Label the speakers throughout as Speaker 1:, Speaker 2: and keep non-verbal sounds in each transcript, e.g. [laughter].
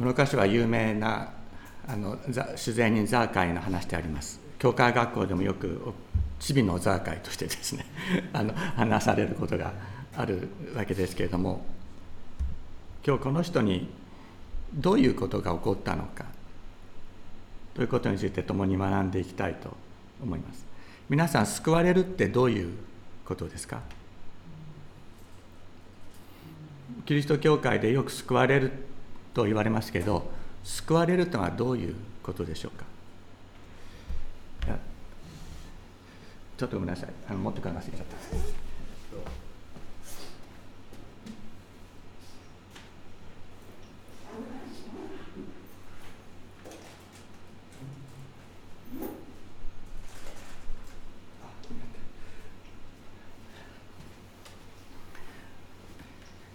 Speaker 1: この箇所は有名なあの自然人ザーカイの話であります。教会学校でもよくチビのザーカイとしてですね [laughs] あの話されることがあるわけですけれども今日この人にどういうことが起こったのかということについて共に学んでいきたいと思います皆さん救われるってどういうことですか？キリスト教会でよく救われると言われますけど救われるとはどういうことでしょうか？ちょっとごめんなさい。あの持ってかなすぎちゃった。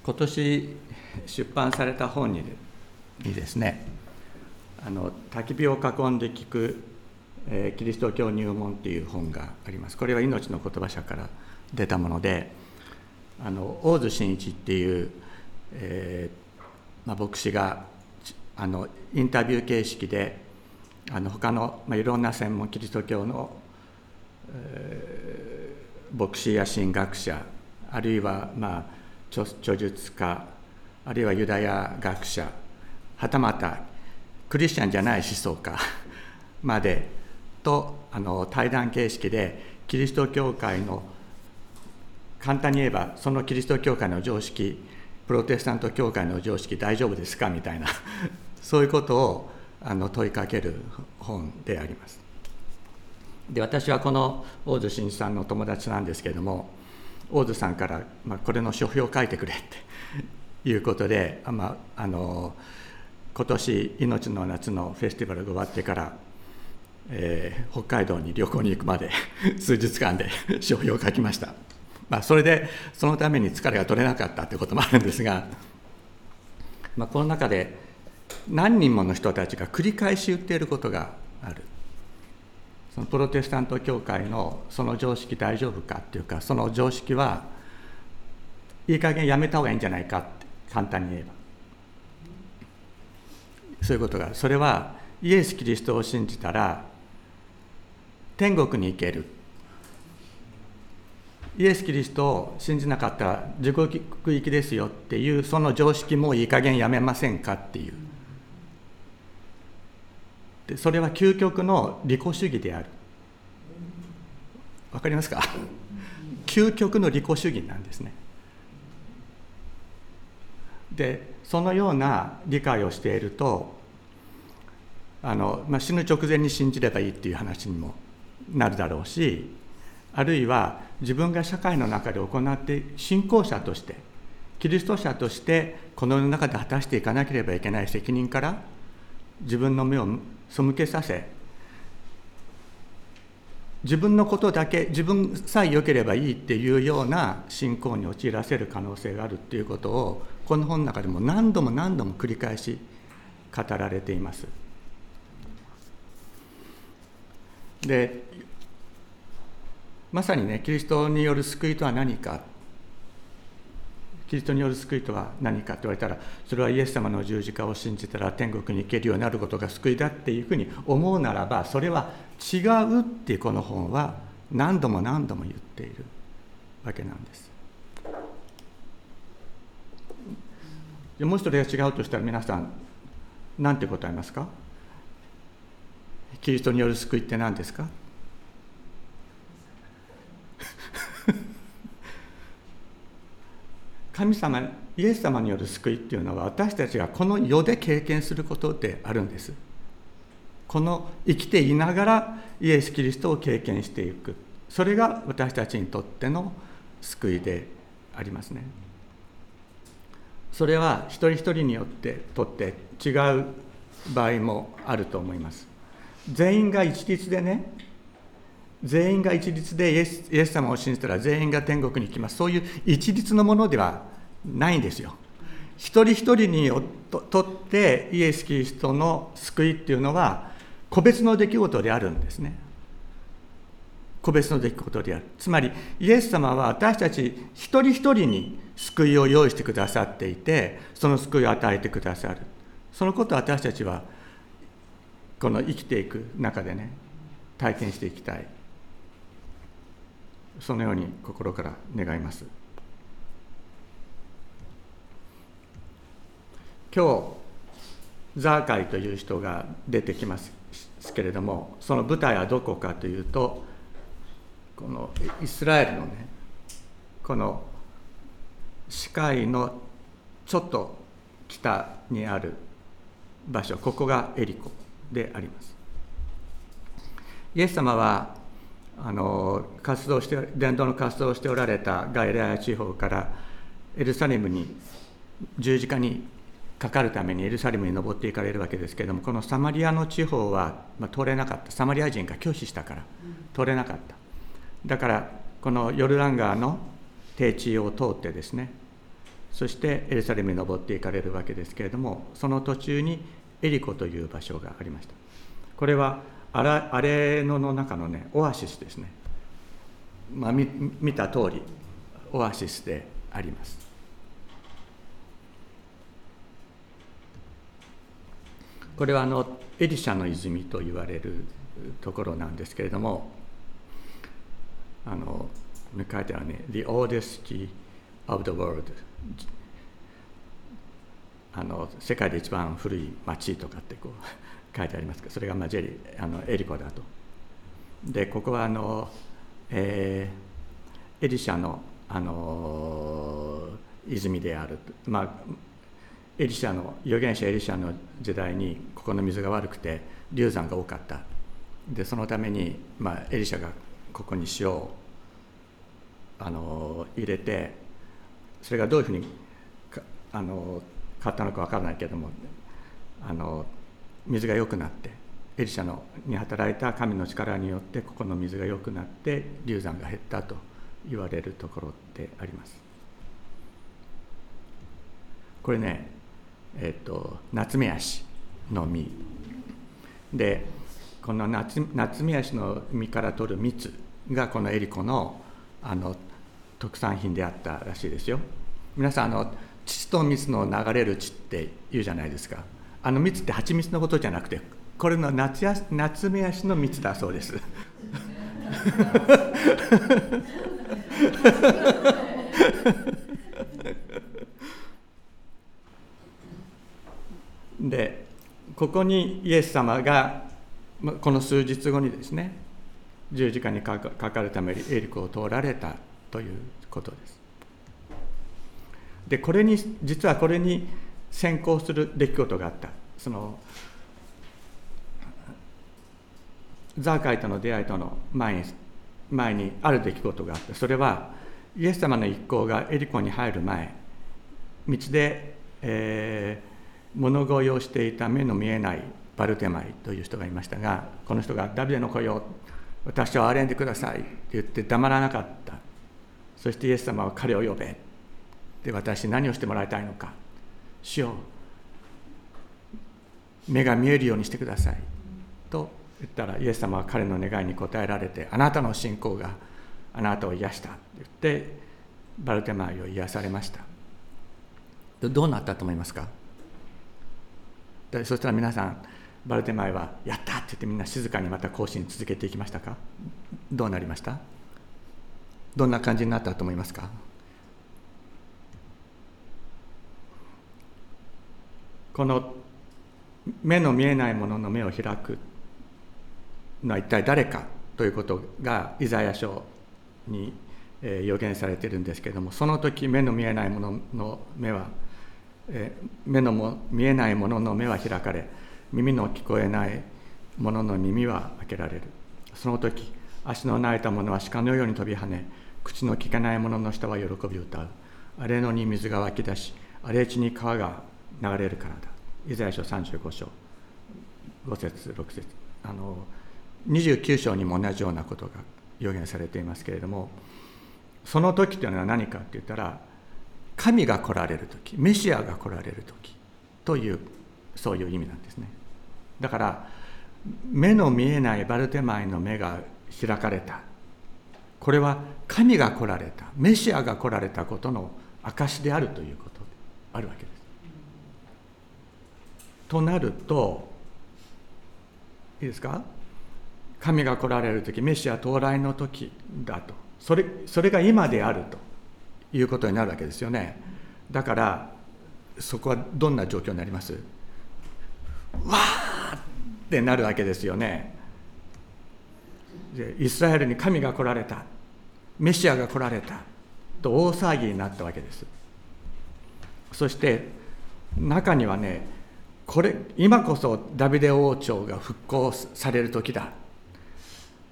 Speaker 1: 今年出版された本にですねあの焚き火を囲んで聞く、えー、キリスト教入門っていう本があります。これは命の言葉社から出たものであの大津真一っていう、えーまあ、牧師があのインタビュー形式であの他の、まあ、いろんな専門キリスト教の、えー、牧師や神学者あるいは、まあ、著述家あるいはユダヤ学者はたまたクリスチャンじゃない思想家 [laughs] までとあの対談形式でキリスト教会の簡単に言えばそのキリスト教会の常識プロテスタント教会の常識大丈夫ですか？みたいな [laughs] そういうことをあの問いかける本であります。で私はこの大津真一さんの友達なんですけれども大津さんから、まあ、これの書評を書いてくれって [laughs] いうことで、まあ、あの今年命の夏のフェスティバルが終わってから、えー、北海道に旅行に行くまで [laughs] 数日間で [laughs] 書評を書きました、まあ、それでそのために疲れが取れなかったということもあるんですが、まあ、この中で何人もの人たちが繰り返し言っていることがある。そのプロテスタント教会のその常識大丈夫かっていうかその常識はいい加減やめた方がいいんじゃないかって簡単に言えば。そういうことがそれはイエス・キリストを信じたら天国に行ける。イエス・キリストを信じなかったら地獄行きですよっていうその常識もいい加減やめませんかっていう。でそれは究極の利己主義である。わかりますか？究極の利己主義なんですね。でそのような理解をしているとあの、まあ、死ぬ直前に信じればいいっていう話にもなるだろうしあるいは自分が社会の中で行って信仰者としてキリスト者としてこの世の中で果たしていかなければいけない責任から自分の目を背けさせ自分のことだけ自分さえ良ければいいっていうような信仰に陥らせる可能性があるっていうことをこの本の中でも何度も何度も繰り返し語られています。でまさにねキリストによる救いとは何かキリストによる救いとは何かと言われたらそれはイエス様の十字架を信じたら天国に行けるようになることが救いだっていうふうに思うならばそれは違うってこの本は何度も何度も言っているわけなんです。もう一人が違うとしたら皆さん何て答えますか？キリストによる救いって何ですか？神様イエス様による救いっていうのは私たちがこの世で経験することであるんです。この生きていながらイエス・キリストを経験していく。それが私たちにとっての救いでありますね。それは一人一人によってとって違う場合もあると思います。全員が一律でね全員が一律でイエスイエス様を信じたら全員が天国に行きます。そういう一律のものではないんですよ。一人一人にとってイエス・キリストの救いっていうのは個別の出来事であるんですね。個別の出来事である。つまりイエス様は私たち一人一人に救いを用意してくださっていてその救いを与えてくださる。そのことを私たちはこの生きていく中でね体験していきたい。そのように心から願います。今日ザーカイという人が出てきますけれどもその舞台はどこかというとこのイスラエルのねこの視界のちょっと北にある場所ここがエリコであります。イエス様はあの活動して伝道の活動をしておられたガイレア地方からエルサレムに十字架にかかるためにエルサレムに登っていかれるわけですけれどもこのサマリアの地方は、まあ、通れなかった。サマリア人が拒否したから通れなかった。だからこのヨルダン川の低地を通ってですねそしてエルサレムに登っていかれるわけですけれどもその途中にエリコという場所がありました。これはアレノの中のねオアシスですね、まあ、見見た通りオアシスであります。これはあのエリシャの泉と言われるところなんですけれどもあの書いてあるね「The oldest key of the world」あの世界で一番古い町とかってこう書いてあります。けどそれがまあジェリあのエリコだと。でここはあの、えー、エリシャのあの泉である。まあエリシャの預言者エリシャの時代にここの水が悪くて流産が多かった。でそのために、まあ、エリシャがここに塩をあの入れてそれがどういうふうにあの買ったのか分からないけどもあの水が良くなってエリシャのに働いた神の力によってここの水が良くなって流産が減ったと言われるところであります。これね、えっ、と夏目足の実でこの夏夏目足の実から取る蜜がこのエリコのあの特産品であったらしいですよ。皆さんあの乳と蜜の流れる血って言うじゃないですかあの蜜って蜂蜜のことじゃなくてこれの夏や夏目足の蜜だそうです。[laughs] でここにイエス様がこの数日後にですね十字架にかかるためにエリコを通られたということです。でこれに実はこれに先行する出来事があった。そのザーカイとの出会いとの前に前にある出来事があってそれはイエス様の一行がエリコに入る前道で、えー、物乞いをしていた目の見えないバルテマイという人がいましたがこの人が「ダビデの子よ私を憐れんでください」って言って黙らなかった。そしてイエス様は彼を呼べ。で私何をしてもらいたいのか。主よ目が見えるようにしてください。と言ったらイエス様は彼の願いに応えられてあなたの信仰があなたを癒したと言ってバルテマイを癒されました。どうなったと思いますか？そしたら皆さんバルテマイは「やった!」って言ってみんな静かにまた行進続けていきましたか？どうなりました？どんな感じになったと思いますか？この目の見えないものの目を開くのは一体誰かということがイザヤ書に予言されているんですけれどもその時目の見えないものの目は目のも見えないものの目は開かれ耳の聞こえないものの耳は開けられる。その時足の泣いた者は鹿のように飛び跳ね口の聞かない者の下は喜び歌う。荒れ野に水が湧き出し荒れ地に川が流れるからだイザヤ書35章。5節6節。あの29章にも同じようなことが予言されていますけれどもその時というのは何かって言ったら神が来られる時メシアが来られる時というそういう意味なんですね。だから目の見えないバルテマイの目が開かれた。これは神が来られたメシアが来られたことの証であるということであるわけです。となるといいですか？神が来られる時メシア到来の時だと。それそれが今であるということになるわけですよね。だからそこはどんな状況になります？わーってなるわけですよね。イスラエルに神が来られた。メシアが来られた。と大騒ぎになったわけです。そして中にはねこれ今こそダビデ王朝が復興される時だ。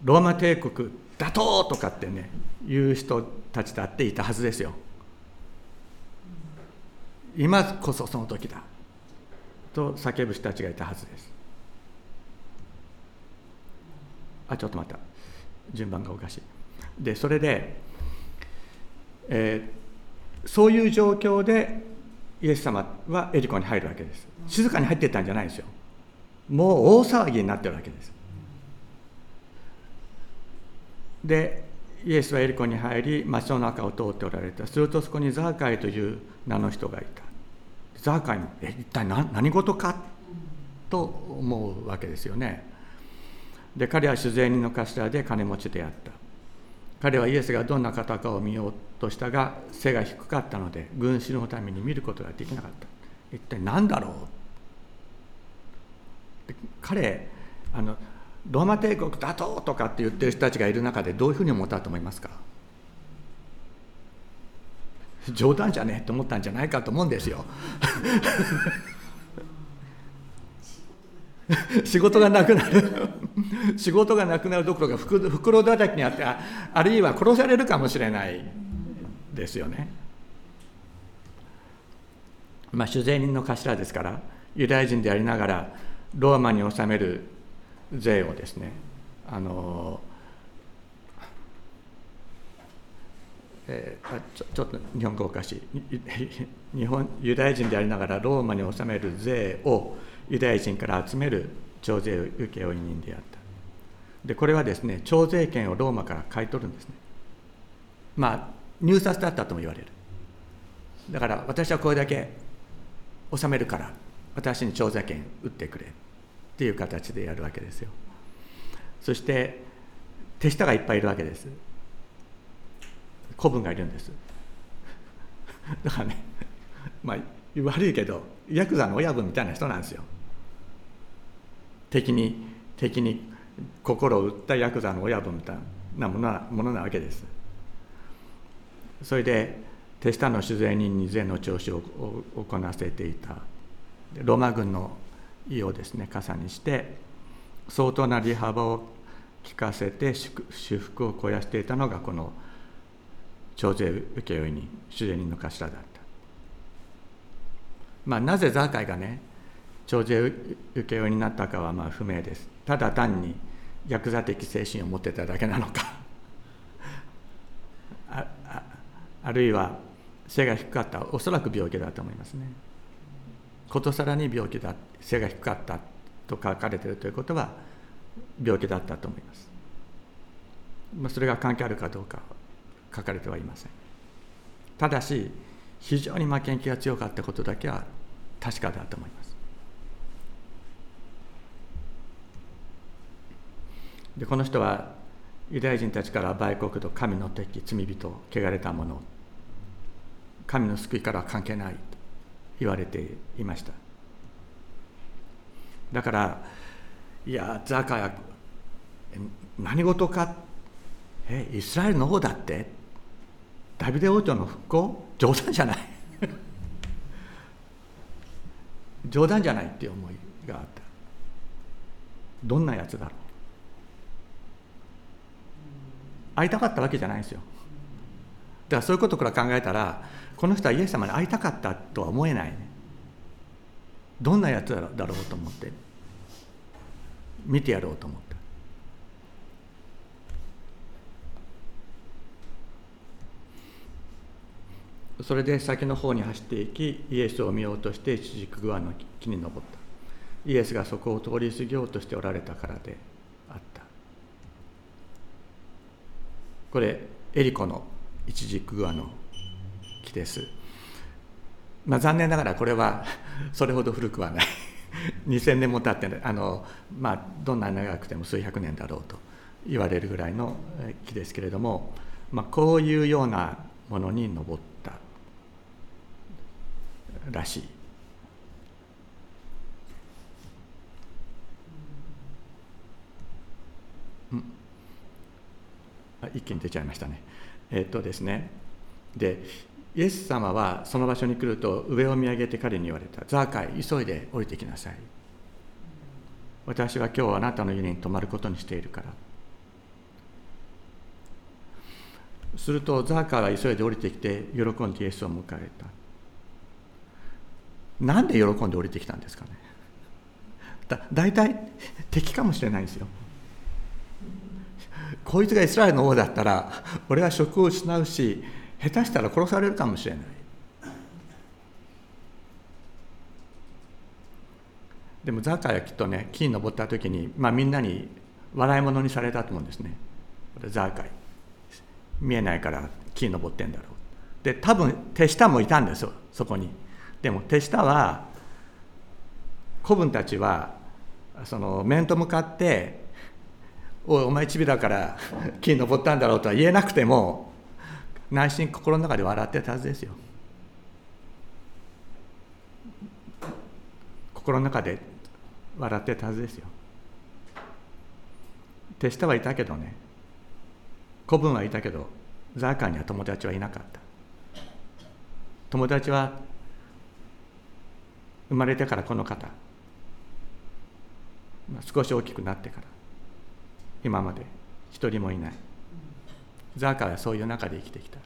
Speaker 1: ローマ帝国打倒とかってね言う人たちだっていたはずですよ。今こそその時だ。と叫ぶ人たちがいたはずです。あちょっと待った。順番がおかしい。でそれで、えー、そういう状況でイエス様はエリコに入るわけです。静かに入っていったんじゃないですよ。もう大騒ぎになってるわけです。でイエスはエリコに入り町の中を通っておられた。するとそこにザーカイという名の人がいた。ザーカイもえ一体何何事かと思うわけですよね。で彼は酒税人の頭で金持ちであった。彼はイエスがどんな方かを見ようとしたが背が低かったので群衆のために見ることができなかった。一体何だろう彼あのローマ帝国打倒とかって言ってる人たちがいる中でどういうふうに思ったと思いますか？冗談じゃねえと思ったんじゃないかと思うんですよ。[laughs] 仕事がなくなる。仕事がなくなるどころか袋叩きにあってあるいは殺されるかもしれないですよね。まあ主税人の頭ですからユダヤ人でありながらローマに納める税をですねあのえー、ちょちょっと日本語おかしい。[laughs] 日本ユダヤ人でありながらローマに納める税をユダヤ人から集める徴税請負人であった。でこれはですね徴税権をローマから買い取るんですね。まあ入札だったとも言われる。だから私はこれだけ納めるから私に徴税権売ってくれ。っていう形でやるわけですよ。そして手下がいっぱいいるわけです。子分がいるんです。[laughs] だからねまあ悪いけどヤクザの親分みたいな人なんですよ。敵に敵に心を打ったヤクザの親分みたいなものなものなわけです。それで手下の酒税人に税の徴収を行わせていた。ローマ軍の意をですね傘にして相当な利幅を聞かせて祝福を肥やしていたのがこの徴税請負人主税人の頭だった。まあなぜザーカイがね徴税請負になったかはまあ不明です。ただ単にヤクザ的精神を持ってただけなのか。あああるいは背が低かったおそらく病気だと思いますね。ことさらに病気だ背が低かったと書かれているということは病気だったと思います、まあ、それが関係あるかどうか書かれてはいません。ただし非常に負けん気が強かったことだけは確かだと思います。でこの人はユダヤ人たちから売国と神の敵罪人汚れたもの。神の救いからは関係ない。言われていました。だからいやザカヤ何事かえイスラエルの方だってダビデ王朝の復興？冗談じゃない。[laughs] 冗談じゃないっていう思いがあった。どんなやつだろう？会いたかったわけじゃないんですよ。だからそういうことから考えたらこの人はイエス様に会いたかったとは思えないね。どんなやつだろうと思って。見てやろうと思った。それで先の方に走っていきイエスを見ようとして一軸グアの木に登った。イエスがそこを通り過ぎようとしておられたからであった。これエリコの一軸グアのです。まあ、残念ながらこれはそれほど古くはない2000年も経ってあの、まあ、どんな長くても数百年だろうと言われるぐらいの木ですけれども、まあ、こういうようなものに登ったらしい。一気に出ちゃいましたね。えっとですねでイエス様はその場所に来ると上を見上げて彼に言われた「ザーカイ急いで降りてきなさい」「私は今日あなたの家に泊まることにしているから」するとザーカーは急いで降りてきて喜んでイエスを迎えた。なんで喜んで降りてきたんですかね。だ大体敵かもしれないんですよ。こいつがイスラエルの王だったら俺は職を失うし下手したら殺されるかもしれない。でもザーカーはきっとね木に登った時に、まあ、みんなに笑い物にされたと思うんですね。ザーカイ。見えないから木に登ってんだろう。で多分手下もいたんですよそこに。でも手下は子分たちはその面と向かって「おいお前チビだから木に登ったんだろう」とは言えなくても内心心の中で笑ってたはずですよ。心の中で笑ってたはずですよ。手下はいたけどね。子分はいたけどザーカーには友達はいなかった。友達は生まれてからこの方少し大きくなってから今まで一人もいない。ザーカーはそういう中で生きてきた。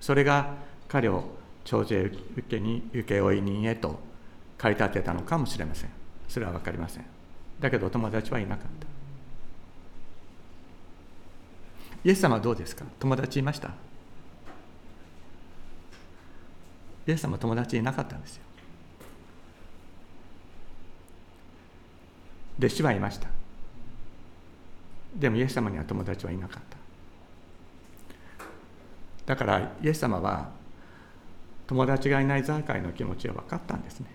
Speaker 1: それが彼を徴税受けに請負人へと駆り立てたのかもしれません。それは分かりません。だけど友達はいなかった。イエス様はどうですか？友達いました？イエス様は友達いなかったんですよ。弟子はいました。でもイエス様には友達はいなかった。だからイエス様は友達がいないザーカイの気持ちは分かったんですね。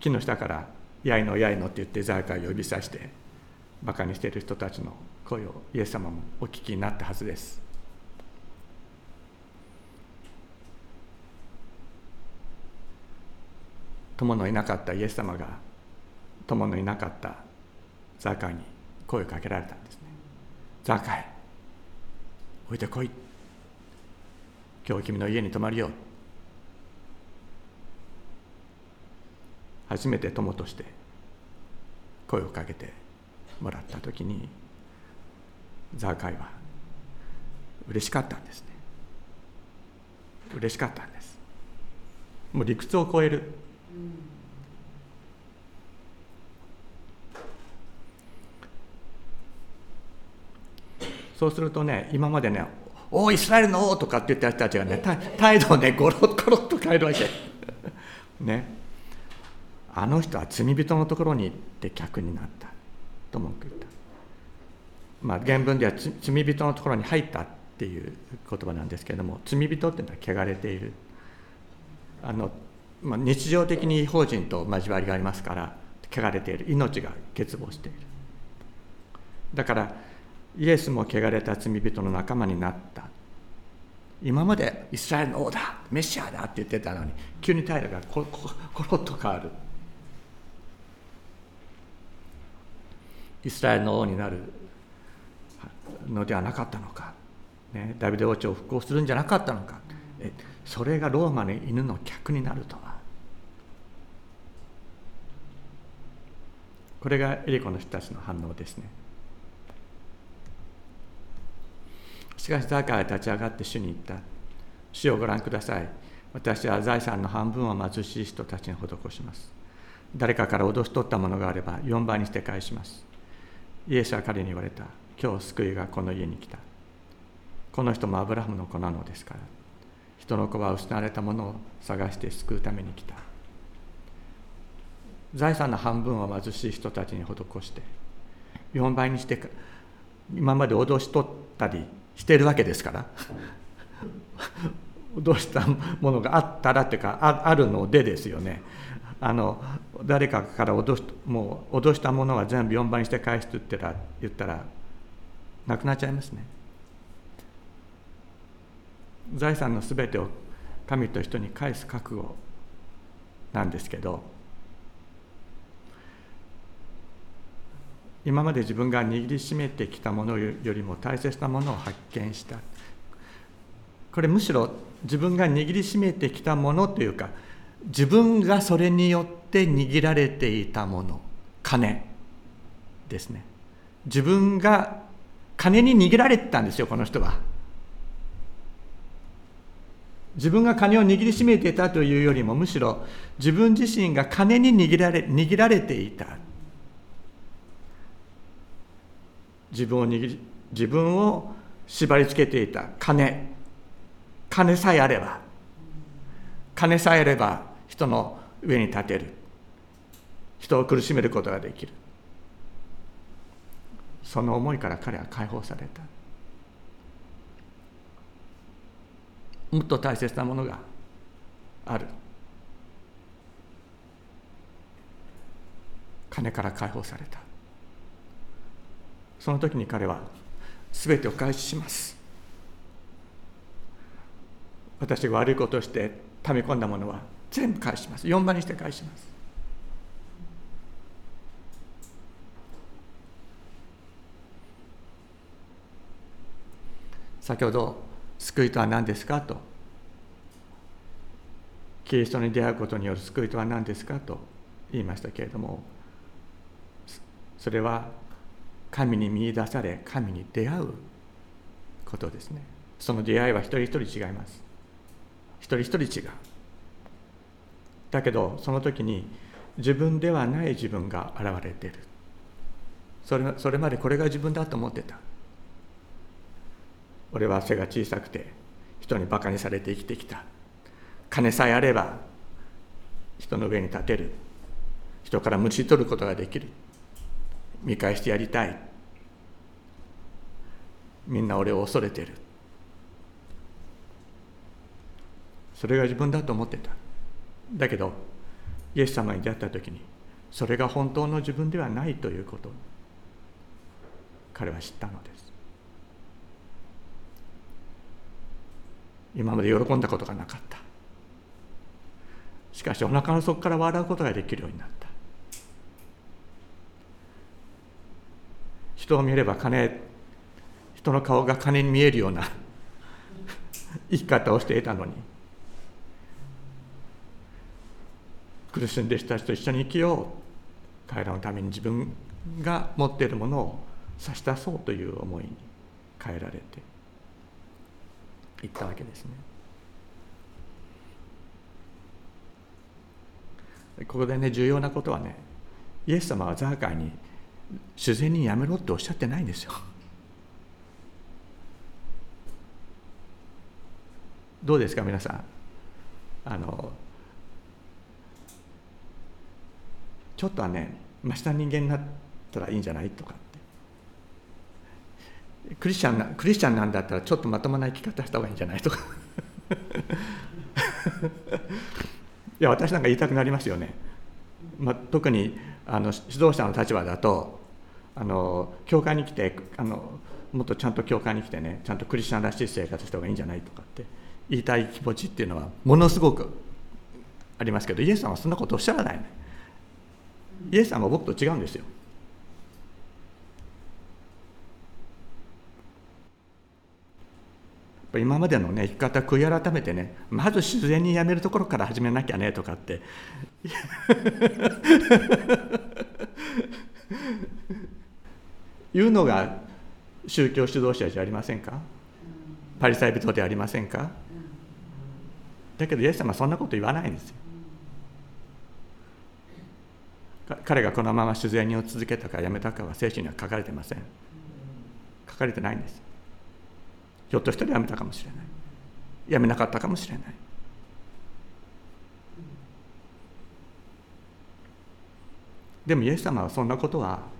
Speaker 1: 木の下からやいのやいのって言ってザーカイを呼びさしてバカにしている人たちの声をイエス様もお聞きになったはずです。友のいなかったイエス様が友のいなかったザーカイに声をかけられたんですザカイ置いてこい。今日君の家に泊まるよ初めて友として声をかけてもらった時にザーカイは嬉しかったんですね。嬉しかったんです。もう理屈を超える、そうするとね今までね「おおイスラエルの王!」とかって言った人たちがね態度をねゴロッゴロッと変えるわけ [laughs] ねあの人は罪人のところに行って客になったと文句言った。まあ、原文では罪人のところに入ったっていう言葉なんですけれども罪人っていうのは汚れているあの、まあ、日常的に法人と交わりがありますから汚れている命が欠乏しているだからイエスも汚れた罪人の仲間になった。今までイスラエルの王だメシアだって言ってたのに急に態度がコロッと変わる。イスラエルの王になるのではなかったのか、ね、ダビデ王朝を復興するんじゃなかったのか。えそれがローマの犬の客になるとは。これがエリコの人たちの反応ですね。しかしザーカーは立ち上がって主に言った。主をご覧ください。私は財産の半分を貧しい人たちに施します。誰かから脅し取ったものがあれば4倍にして返します。イエスは彼に言われた。今日救いがこの家に来た。この人もアブラハムの子なのですから。人の子は失われたものを探して救うために来た。財産の半分を貧しい人たちに施して4倍にして今まで脅し取ったりしてるわけですから。[laughs] 脅したものがあったらっていうかああるのでですよね。あの誰かから脅しもう脅したものは全部4倍にして返すって言ったら言ったらなくなっちゃいますね。財産のすべてを神と人に返す覚悟なんですけど今まで自分が握りしめてきたものよりも大切なものを発見した。これむしろ自分が握りしめてきたものというか自分がそれによって握られていたもの金ですね。自分が金に握られてたんですよこの人は。自分が金を握りしめていたというよりもむしろ自分自身が金に握られ握られていた。自分を握り自分を縛り付けていた。金。金さえあれば。金さえあれば人の上に立てる。人を苦しめることができる。その思いから彼は解放された。もっと大切なものがある。金から解放された。その時に彼は全てお返しします。私が悪いことをして溜め込んだものは全部返します。4番にして返します。先ほど救いとは何ですかと。キリストに出会うことによる救いとは何ですかと言いましたけれどもそれは神に見出され神に出会うことですね。その出会いは一人一人違います。一人一人違う。だけどその時に自分ではない自分が現れている。それそれまでこれが自分だと思ってた。俺は背が小さくて人にバカにされて生きてきた。金さえあれば人の上に立てる。人からむし取ることができる。見返してやりたい。みんな俺を恐れてる。それが自分だと思ってた。だけどイエス様に出会った時にそれが本当の自分ではないということ彼は知ったのです。今まで喜んだことがなかった。しかしお腹の底から笑うことができるようになった。人を見れば金人の顔が金に見えるような [laughs] 生き方をしていたのに苦しんでる人たちと一緒に生きよう彼らのために自分が持っているものを差し出そうという思いに変えられていったわけですね。ここでね重要なことはねイエス様はザーカイに自然にやめろっておっしゃってないんですよ。どうですか皆さん。あのちょっとはねました人間になったらいいんじゃないとかって。クリスチャンなクリスチャンなんだったらちょっとまともな生き方した方がいいんじゃないとか。いや私なんか言いたくなりますよね、まあ、特にあの指導者の立場だとあの教会に来てあのもっとちゃんと教会に来てねちゃんとクリスチャンらしい生活した方がいいんじゃないとかって言いたい気持ちっていうのはものすごくありますけどイエスさんはそんなことおっしゃらないね。イエスさんは僕と違うんですよ。今までのね生き方悔い改めてねまず自然にやめるところから始めなきゃねとかって。いうのが宗教指導者じゃありませんか？パリサイ人でありませんか？だけどイエス様はそんなこと言わないんですよ。彼がこのまま自然にを続けたかやめたかは聖書には書かれてません。書かれてないんです。ひょっとしたらやめたかもしれない。やめなかったかもしれない。でもイエス様はそんなことは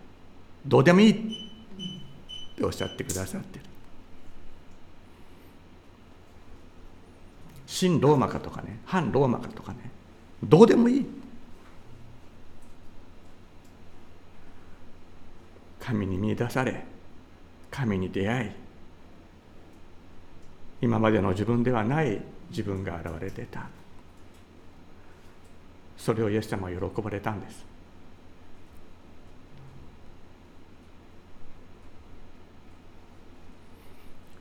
Speaker 1: どうでもいいっておっしゃってくださってる。新ローマかとかね。反ローマかとかね。どうでもいい。神に見出され。神に出会い。今までの自分ではない自分が現れてた。それをイエス様は喜ばれたんです。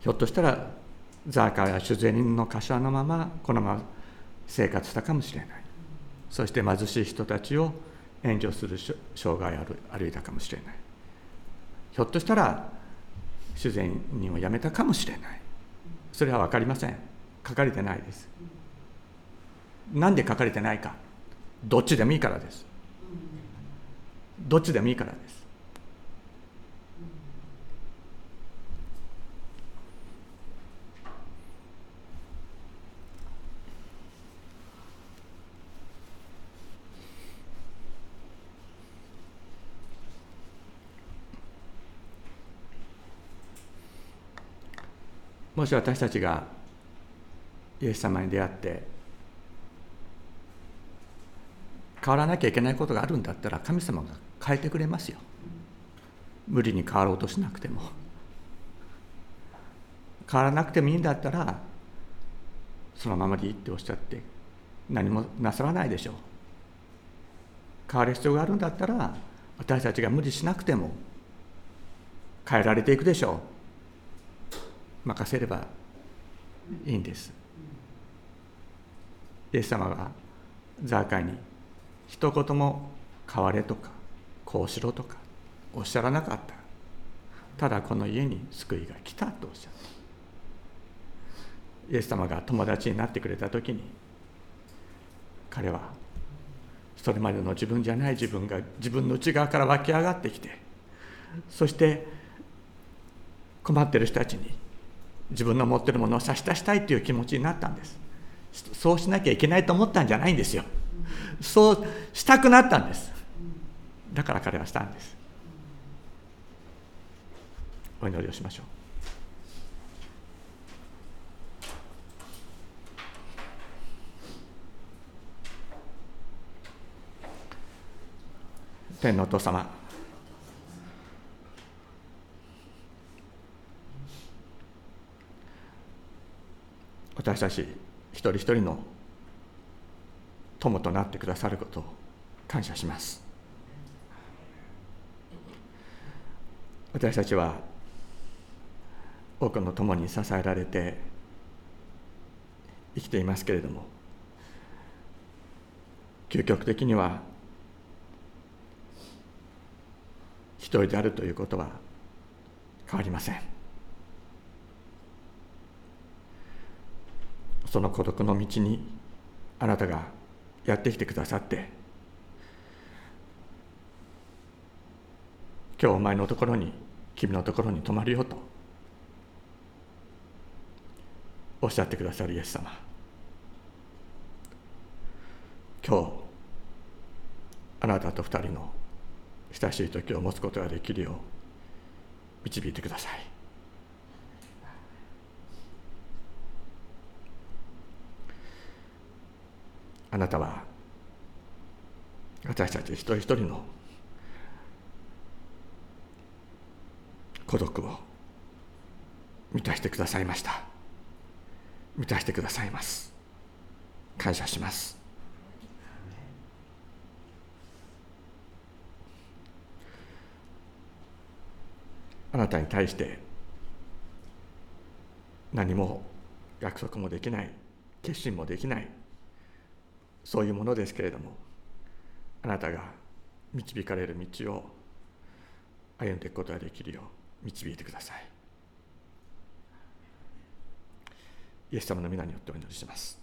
Speaker 1: ひょっとしたらザーカーや主税人の頭のままこのまま生活したかもしれない。そして貧しい人たちを援助する生涯を歩いたかもしれない。ひょっとしたら主税人を辞めたかもしれない。それは分かりません。書かれてないです。なんで書かれてないか。どっちでもいいからです。どっちでもいいからです。もし私たちがイエス様に出会って変わらなきゃいけないことがあるんだったら神様が変えてくれますよ。無理に変わろうとしなくても。変わらなくてもいいんだったらそのままでいいっておっしゃって何もなさらないでしょう。変わる必要があるんだったら私たちが無理しなくても変えられていくでしょう。任せればいいんです。イエス様がザーカイに一言も変われとかこうしろとかおっしゃらなかった。ただこの家に救いが来たとおっしゃった。イエス様が友達になってくれた時に彼はそれまでの自分じゃない自分が自分の内側から湧き上がってきてそして困ってる人たちに自分の持ってるものを差し出したいという気持ちになったんです。そうしなきゃいけないと思ったんじゃないんですよ。そうしたくなったんです。だから彼はしたんです。お祈りをしましょう。天のお父様。私たち一人一人の友となってくださることを感謝します。私たちは多くの友に支えられて生きていますけれども究極的には一人であるということは変わりません。その孤独の道にあなたがやってきてくださって今日お前のところに君のところに泊まるよとおっしゃってくださるイエス様。今日あなたと二人の親しい時を持つことができるよう導いてください。あなたは私たち一人一人の孤独を満たしてくださいました。満たしてくださいます。感謝します。あなたに対して何も約束もできない決心もできないそういうものですけれどもあなたが導かれる道を歩んでいくことができるよう導いてくださいイエス様の皆によってお祈りします。